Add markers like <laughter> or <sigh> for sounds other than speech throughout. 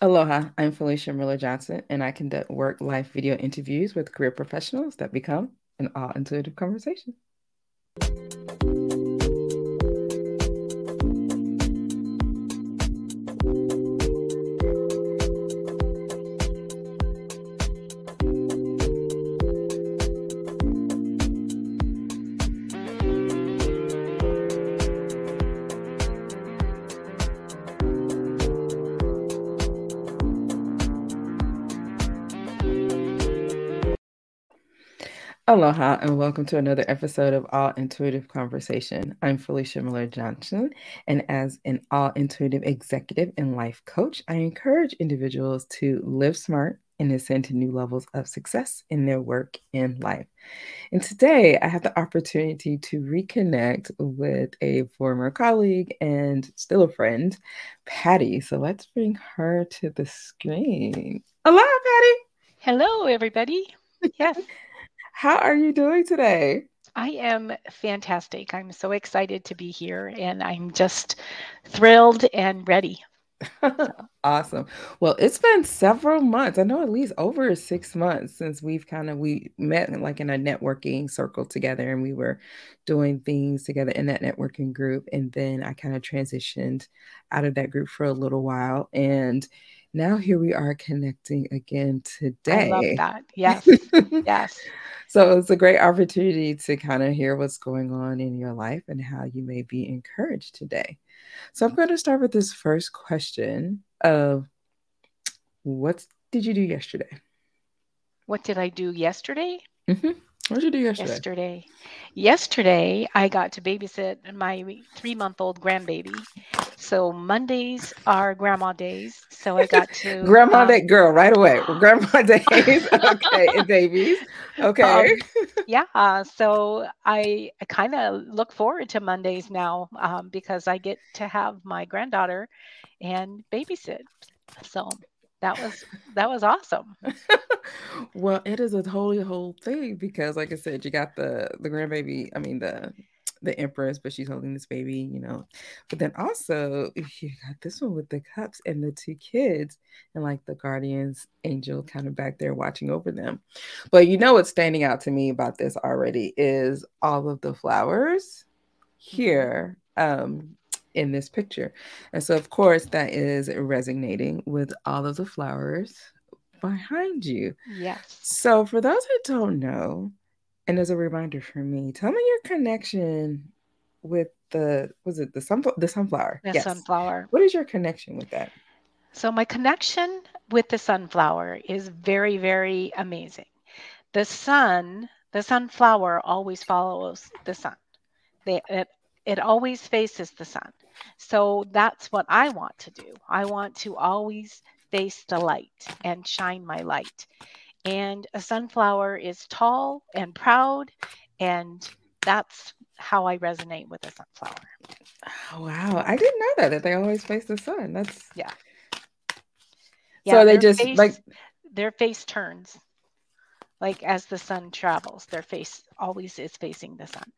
Aloha, I'm Felicia Miller Johnson, and I conduct work life video interviews with career professionals that become an all intuitive conversation. Aloha, and welcome to another episode of All Intuitive Conversation. I'm Felicia Miller Johnson, and as an all intuitive executive and life coach, I encourage individuals to live smart and ascend to new levels of success in their work and life. And today, I have the opportunity to reconnect with a former colleague and still a friend, Patty. So let's bring her to the screen. Aloha, Patty. Hello, everybody. Yes. How are you doing today? I am fantastic. I'm so excited to be here and I'm just thrilled and ready. <laughs> awesome. Well, it's been several months. I know at least over six months since we've kind of we met like in a networking circle together and we were doing things together in that networking group. And then I kind of transitioned out of that group for a little while. And now here we are connecting again today. I love that. Yes. <laughs> yes. So it's a great opportunity to kind of hear what's going on in your life and how you may be encouraged today. So I'm going to start with this first question of what did you do yesterday? What did I do yesterday? Mm-hmm. What did you do yesterday? Yesterday. Yesterday, I got to babysit my three month old grandbaby. So Mondays are grandma days. So I got to <laughs> grandma um, day girl right away. <laughs> Grandma days. <laughs> okay. and babies. Okay. Um, yeah. Uh, so I, I kind of look forward to Mondays now um, because I get to have my granddaughter and babysit. So that was that was awesome. <laughs> well, it is a totally whole thing because, like I said, you got the the grandbaby. I mean the the empress, but she's holding this baby, you know. But then also you got this one with the cups and the two kids, and like the guardians angel kind of back there watching over them. But you know what's standing out to me about this already is all of the flowers mm-hmm. here um in this picture. And so, of course, that is resonating with all of the flowers behind you. Yes. So, for those who don't know, and as a reminder for me, tell me your connection with the was it the sun the sunflower? The yes. sunflower. What is your connection with that? So my connection with the sunflower is very very amazing. The sun, the sunflower always follows the sun. They, it, it always faces the sun. So that's what I want to do. I want to always face the light and shine my light. And a sunflower is tall and proud, and that's how I resonate with a sunflower. Oh, wow. I didn't know that, that they always face the sun. That's, yeah. yeah So they just face, like, their face turns like as the sun travels, their face always is facing the sun.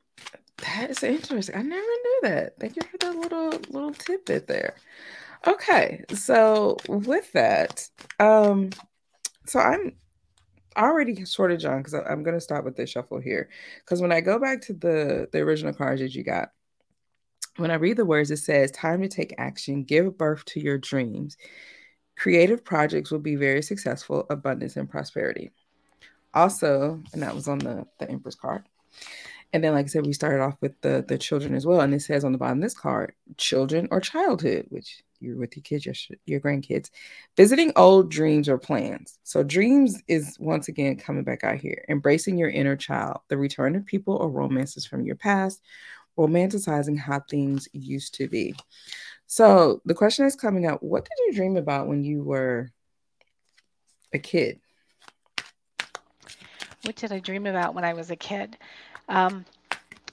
That's interesting. I never knew that. Thank you for that little little tidbit there. Okay, so with that, um, so I'm already sort of John because I'm going to start with this shuffle here because when I go back to the the original cards that you got, when I read the words, it says, "Time to take action. Give birth to your dreams. Creative projects will be very successful. Abundance and prosperity." Also, and that was on the the Empress card. And then, like I said, we started off with the the children as well. And it says on the bottom of this card, children or childhood, which you're with your kids, your, your grandkids, visiting old dreams or plans. So dreams is once again coming back out here, embracing your inner child, the return of people or romances from your past, romanticizing how things used to be. So the question is coming up, what did you dream about when you were a kid? What did I dream about when I was a kid? Um,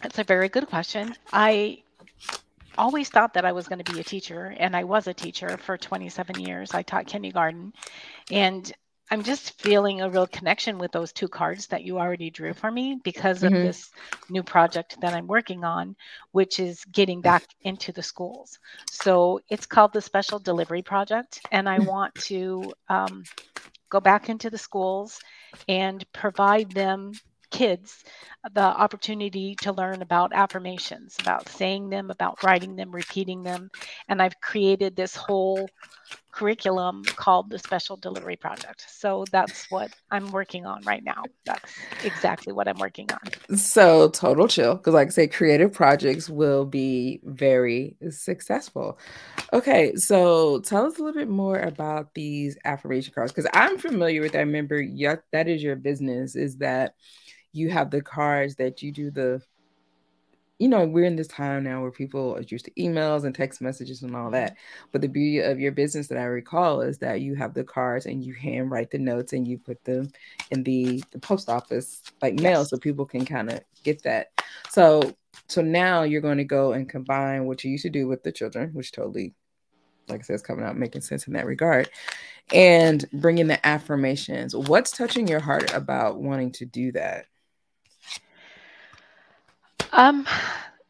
that's a very good question. I always thought that I was going to be a teacher, and I was a teacher for 27 years. I taught kindergarten, and I'm just feeling a real connection with those two cards that you already drew for me because of mm-hmm. this new project that I'm working on, which is getting back into the schools. So it's called the Special Delivery Project, and I want to um, go back into the schools and provide them kids the opportunity to learn about affirmations, about saying them, about writing them, repeating them. And I've created this whole curriculum called the Special Delivery Project. So that's what I'm working on right now. That's exactly what I'm working on. So total chill, because like I say, creative projects will be very successful. Okay, so tell us a little bit more about these affirmation cards, because I'm familiar with that. Remember, yeah, that is your business. Is that you have the cards that you do the you know, we're in this time now where people are used to emails and text messages and all that. But the beauty of your business that I recall is that you have the cards and you handwrite the notes and you put them in the, the post office like mail so people can kind of get that. So so now you're going to go and combine what you used to do with the children, which totally, like I said, is coming out making sense in that regard, and bringing the affirmations. What's touching your heart about wanting to do that? Um,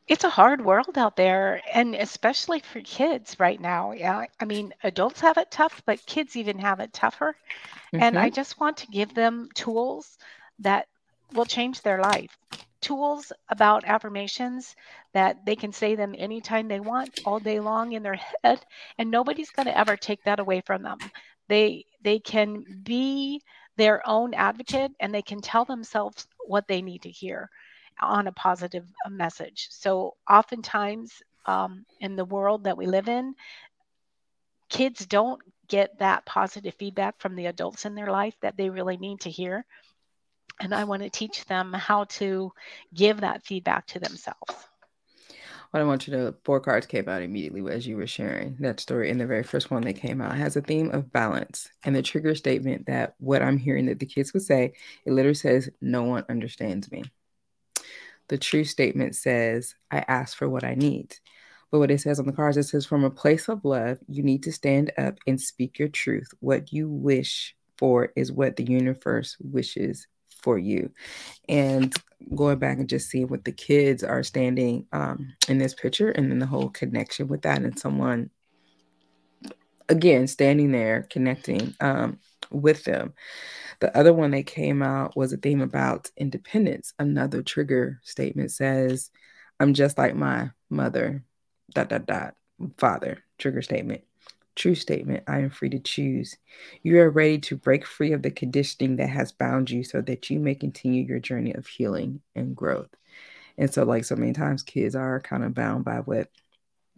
it's a hard world out there, and especially for kids right now. Yeah, I mean, adults have it tough, but kids even have it tougher. Mm-hmm. And I mm-hmm. just want to give them tools that will change their life. Tools about affirmations that they can say them anytime they want, all day long in their head, and nobody's going to ever take that away from them. They they can be their own advocate and they can tell themselves what they need to hear on a positive message. So, oftentimes um, in the world that we live in, kids don't get that positive feedback from the adults in their life that they really need to hear. And I want to teach them how to give that feedback to themselves. What I want you to, four cards came out immediately as you were sharing that story. And the very first one that came out has a theme of balance. And the trigger statement that what I'm hearing that the kids would say, it literally says, No one understands me. The true statement says, I ask for what I need. But what it says on the cards, it says, from a place of love, you need to stand up and speak your truth. What you wish for is what the universe wishes for you. And going back and just seeing what the kids are standing um, in this picture and then the whole connection with that and someone, again, standing there connecting um, with them. The other one that came out was a theme about independence. Another trigger statement says, I'm just like my mother, dot, dot, dot, father, trigger statement. True statement, I am free to choose. You are ready to break free of the conditioning that has bound you so that you may continue your journey of healing and growth. And so, like so many times, kids are kind of bound by what,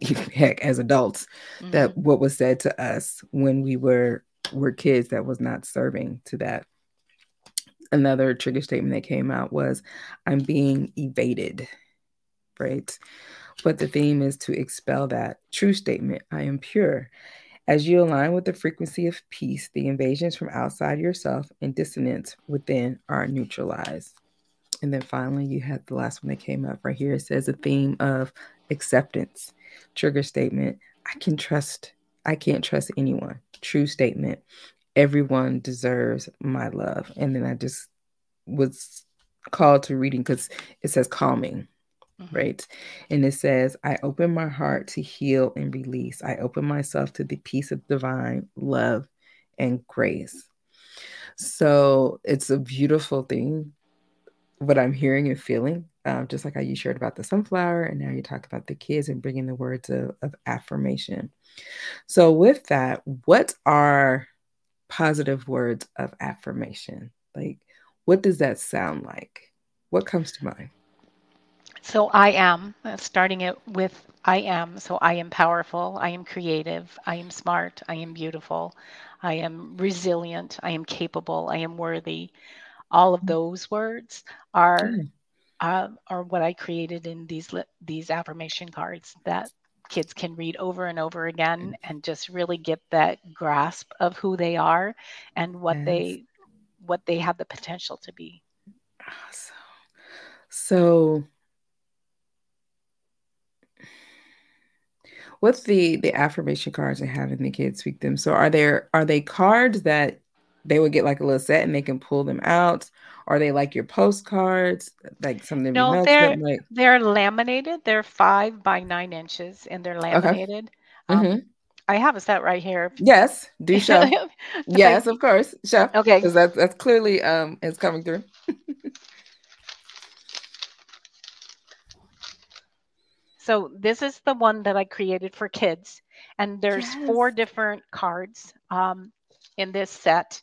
<laughs> heck, as adults, mm-hmm. that what was said to us when we were were kids that was not serving to that. Another trigger statement that came out was, I'm being evaded, right? But the theme is to expel that true statement, I am pure. As you align with the frequency of peace, the invasions from outside yourself and dissonance within are neutralized. And then finally, you had the last one that came up right here. It says a theme of acceptance. Trigger statement I can trust, I can't trust anyone true statement. Everyone deserves my love. And then I just was called to reading because it says calming, mm-hmm. right? And it says, I open my heart to heal and release. I open myself to the peace of divine love and grace. So it's a beautiful thing, what I'm hearing and feeling. Um, just like how you shared about the sunflower, and now you talk about the kids and bringing the words of, of affirmation. So, with that, what are positive words of affirmation? Like, what does that sound like? What comes to mind? So, I am uh, starting it with I am. So, I am powerful. I am creative. I am smart. I am beautiful. I am resilient. I am capable. I am worthy. All of those words are. Mm. Uh, are what I created in these these affirmation cards that kids can read over and over again mm. and just really get that grasp of who they are and what yes. they what they have the potential to be awesome so what's the the affirmation cards I have and having the kids speak them so are there are they cards that they would get like a little set and they can pull them out? Are they like your postcards, like something? No, they're like... they're laminated. They're five by nine inches, and they're laminated. Okay. Mm-hmm. Um, I have a set right here. Yes, do <laughs> show. yes, of course, show. Okay, because that's that's clearly um it's coming through. <laughs> so this is the one that I created for kids, and there's yes. four different cards um, in this set.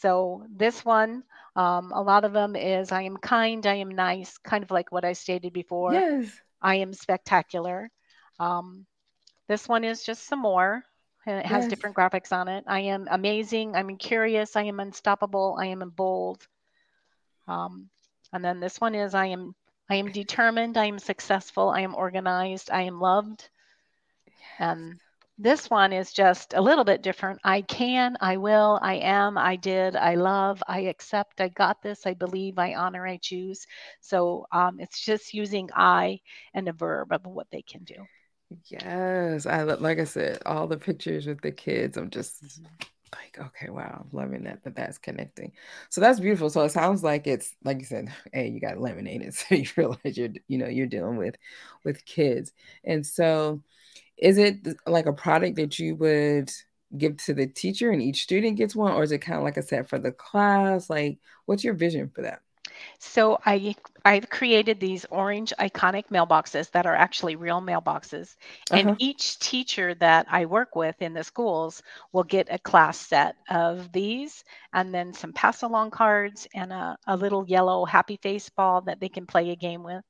So this one, um, a lot of them is I am kind, I am nice, kind of like what I stated before. Yes. I am spectacular. Um, this one is just some more. And it has yes. different graphics on it. I am amazing. I'm curious. I am unstoppable. I am bold. Um, and then this one is I am I am determined. I am successful. I am organized. I am loved. Yes. And this one is just a little bit different. I can, I will, I am, I did, I love, I accept, I got this, I believe, I honor, I choose. So um, it's just using I and a verb of what they can do. Yes, I like I said, all the pictures with the kids. I'm just like, okay, wow, I'm loving that that that's connecting. So that's beautiful. So it sounds like it's like you said, <laughs> hey, you got eliminated, <laughs> so you realize you're you know you're dealing with with kids, and so is it like a product that you would give to the teacher and each student gets one, or is it kind of like a set for the class? Like, what's your vision for that? So I I've created these orange iconic mailboxes that are actually real mailboxes. And uh-huh. each teacher that I work with in the schools will get a class set of these and then some pass along cards and a, a, little yellow happy face ball that they can play a game with.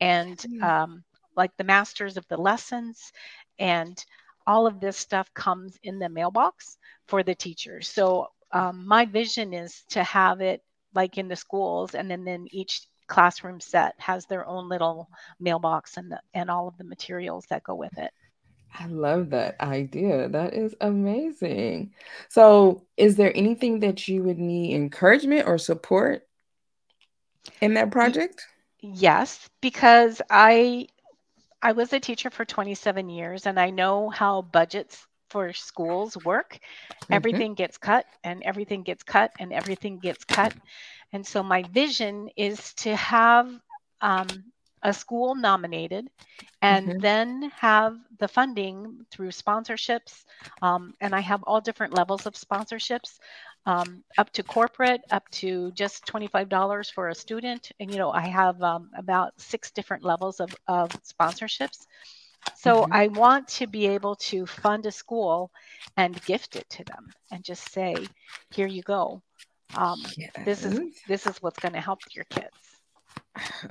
And um, like the masters of the lessons and all of this stuff comes in the mailbox for the teachers. So um, my vision is to have it like in the schools and then then each classroom set has their own little mailbox and the, and all of the materials that go with it. I love that idea. That is amazing. So is there anything that you would need encouragement or support in that project? Yes because i i was a teacher for 27 years and i know how budgets for schools work. Mm-hmm. Everything gets cut and everything gets cut and everything gets cut. And so my vision is to have um, a school nominated and mm-hmm. then have the funding through sponsorships. Um, and I have all different levels of sponsorships. Um, up to corporate, up to just $25 for a student. And, you know, I have um, about six different levels of, of sponsorships. So mm-hmm. I want to be able to fund a school and gift it to them and just say, here you go. Um, yes. This is this is what's going to help your kids.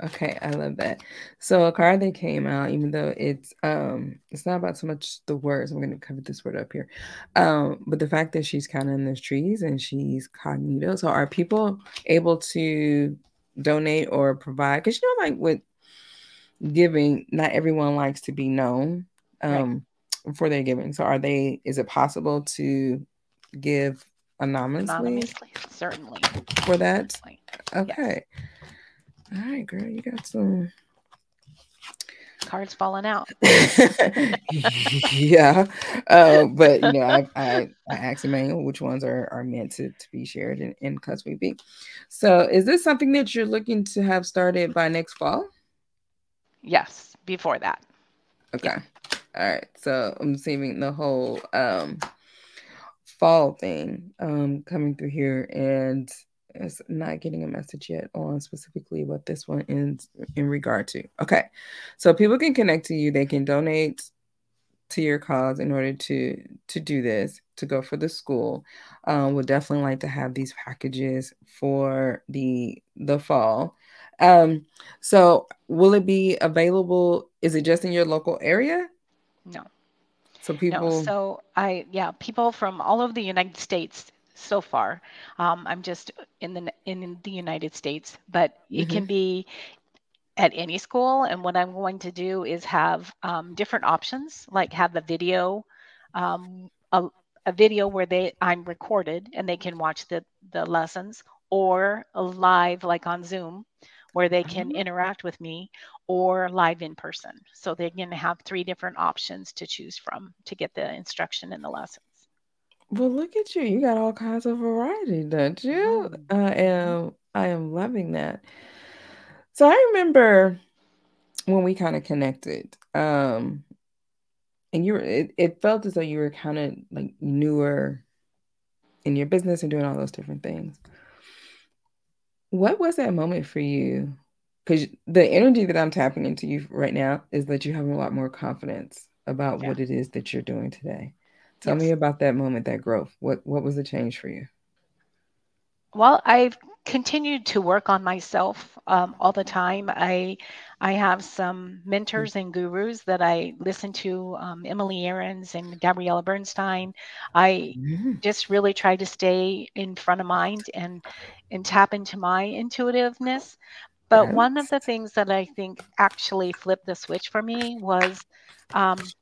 Okay, I love that. So a card that came out, even though it's um it's not about so much the words, I'm gonna cover this word up here. Um, but the fact that she's kind of in those trees and she's cognito. So are people able to donate or provide? Because you know, like with giving, not everyone likes to be known um, right. for their giving. So, are they? Is it possible to give anonymously? Anonymously, certainly. For that, okay. Yes. All right, girl, you got some cards falling out. <laughs> yeah, uh, but you know, I I, I asked Emmanuel which ones are are meant to, to be shared in in Cuts We Be. So, is this something that you're looking to have started by next fall? Yes, before that. Okay. Yeah. All right. So I'm saving the whole um fall thing um coming through here and it's not getting a message yet on specifically what this one is in regard to. Okay. So people can connect to you, they can donate to your cause in order to to do this to go for the school um, would definitely like to have these packages for the the fall um, so will it be available? Is it just in your local area? No. So people. No. So I yeah, people from all over the United States so far. Um, I'm just in the in the United States, but mm-hmm. it can mm-hmm. be at any school. And what I'm going to do is have um, different options, like have the video, um, a, a video where they I'm recorded and they can watch the the lessons, or live like on Zoom where they can mm-hmm. interact with me or live in person. So they're going to have three different options to choose from to get the instruction in the lessons. Well, look at you. You got all kinds of variety, don't you? Mm-hmm. I am I am loving that. So I remember when we kind of connected, um, and you were it, it felt as though you were kind of like newer in your business and doing all those different things. What was that moment for you? Because the energy that I'm tapping into you right now is that you have a lot more confidence about Yeah. what it is that you're doing today. Tell me about that moment, that growth. What what was the change for you? Well, I've continued to work on myself um, all the time. I I have some mentors and gurus that I listen to, um, Emily Aarons and Gabrielle Bernstein. I Mhm. just really try to stay in front of mind and and tap into my intuitiveness. But one of the things that I think actually flipped the switch for me was um,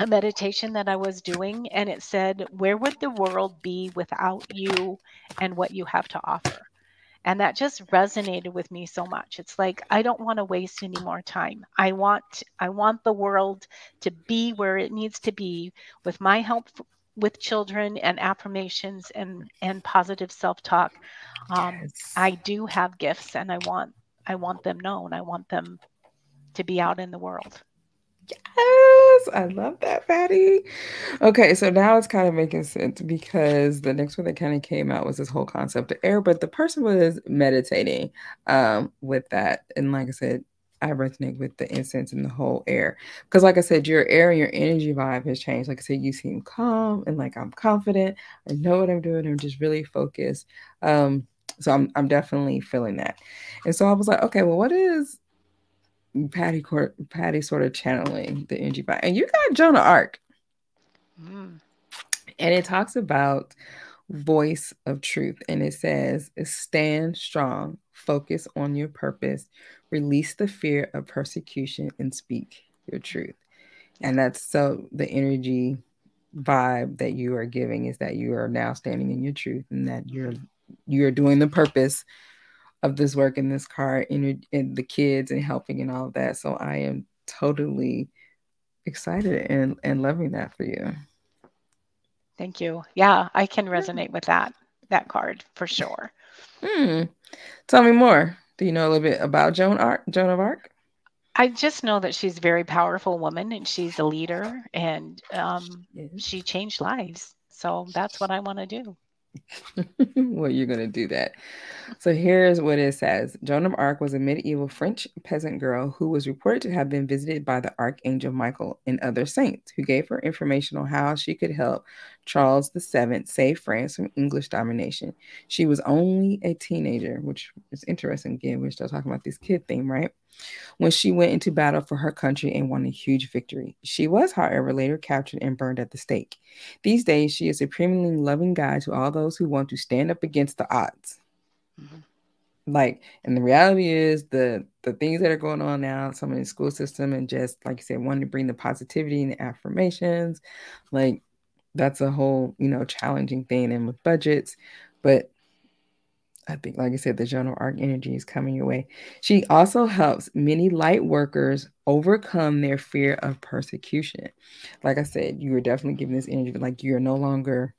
a meditation that I was doing, and it said, Where would the world be without you and what you have to offer? And that just resonated with me so much. It's like I don't want to waste any more time. I want I want the world to be where it needs to be with my help with children and affirmations and and positive self-talk. Um, Yes. I do have gifts and I want I want them known. I want them to be out in the world. Yes, I love that, Patty. Okay, so now it's kind of making sense because the next one that kind of came out was this whole concept of air, but the person was meditating um with that. And like I said, I resonate with the incense and the whole air. Because like I said, your air and your energy vibe has changed. Like I said, you seem calm and like I'm confident. I know what I'm doing. I'm just really focused. Um, so I'm I'm definitely feeling that. And so I was like, okay, well, what is Patty Patty sort of channeling the energy vibe. And you got Joan of Arc, Mm, and it talks about voice of truth. And it says, stand strong, focus on your purpose, release the fear of persecution, and speak your truth. And that's so the energy vibe that you are giving is that you are now standing in your truth and that you're you're doing the purpose of this work in this car and, and the kids and helping and all of that. So I am totally excited and, and loving that for you. Thank you. Yeah, I can resonate with that that card for sure. Hmm. Tell me more. Do you know a little bit about Joan Arc, Joan of Arc? I just know that she's a very powerful woman and she's a leader and um, she changed lives. So that's what I want to do. <laughs> well, you're going to do that. So here's what it says Joan of Arc was a medieval French peasant girl who was reported to have been visited by the Archangel Michael and other saints, who gave her information on how she could help Charles VII save France from English domination. She was only a teenager, which is interesting. Again, we're still talking about this kid thing, right? When she went into battle for her country and won a huge victory. She was, however, later captured and burned at the stake. These days, she is a supremely loving guide to all those who want to stand up against the odds Mhm. like and the reality is the the things that are going on now some in the school system and just like you said wanting to bring the positivity and the affirmations like that's a whole you know challenging thing and with budgets but I think, like I said, the Joan of Arc energy is coming your way. She also helps many light workers overcome their fear of persecution. Like I said, you were definitely giving this energy, but like you're no longer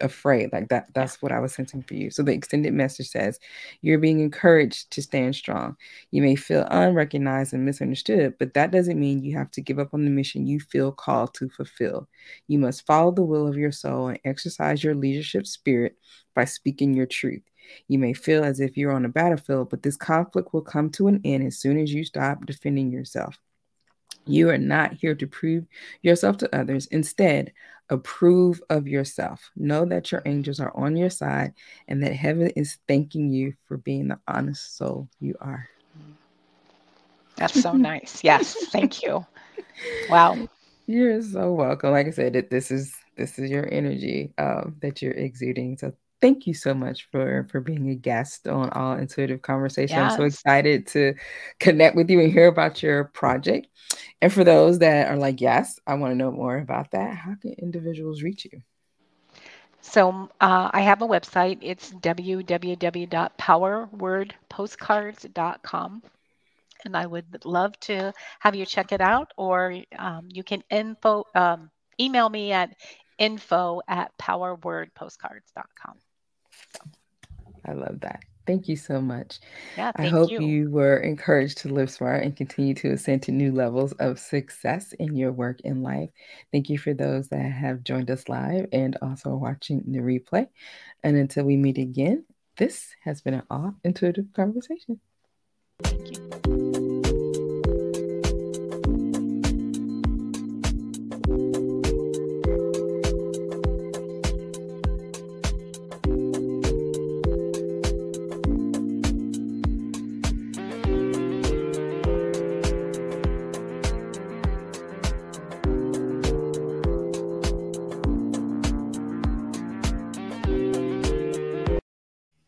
afraid. Like that, that's what i was sensing for you. So the extended message says you're being encouraged to stand strong. You may feel unrecognized and misunderstood but that doesn't mean you have to give up on the mission you feel called to fulfill. You must follow the will of your soul and exercise your leadership spirit by speaking your truth you may feel as if you're on a battlefield but this conflict will come to an end as soon as you stop defending yourself you are not here to prove yourself to others. Instead, approve of yourself. Know that your angels are on your side and that heaven is thanking you for being the honest soul you are. That's so <laughs> nice. Yes, thank you. Wow. You're so welcome. Like I said, this is this is your energy um, that you're exuding. So thank you so much for for being a guest on All Intuitive Conversation. I'm so excited to connect with you and hear about your project. And for those that are like, yes, I want to know more about that. How can individuals reach you? So uh, I have a website. It's www.powerwordpostcards.com. And I would love to have you check it out, or um, you can info um, email me at info at powerwordpostcards.com. So. I love that. Thank you so much. Yeah, I hope you. you. were encouraged to live smart and continue to ascend to new levels of success in your work and life. Thank you for those that have joined us live and also watching the replay. And until we meet again, this has been an all intuitive conversation. Thank you.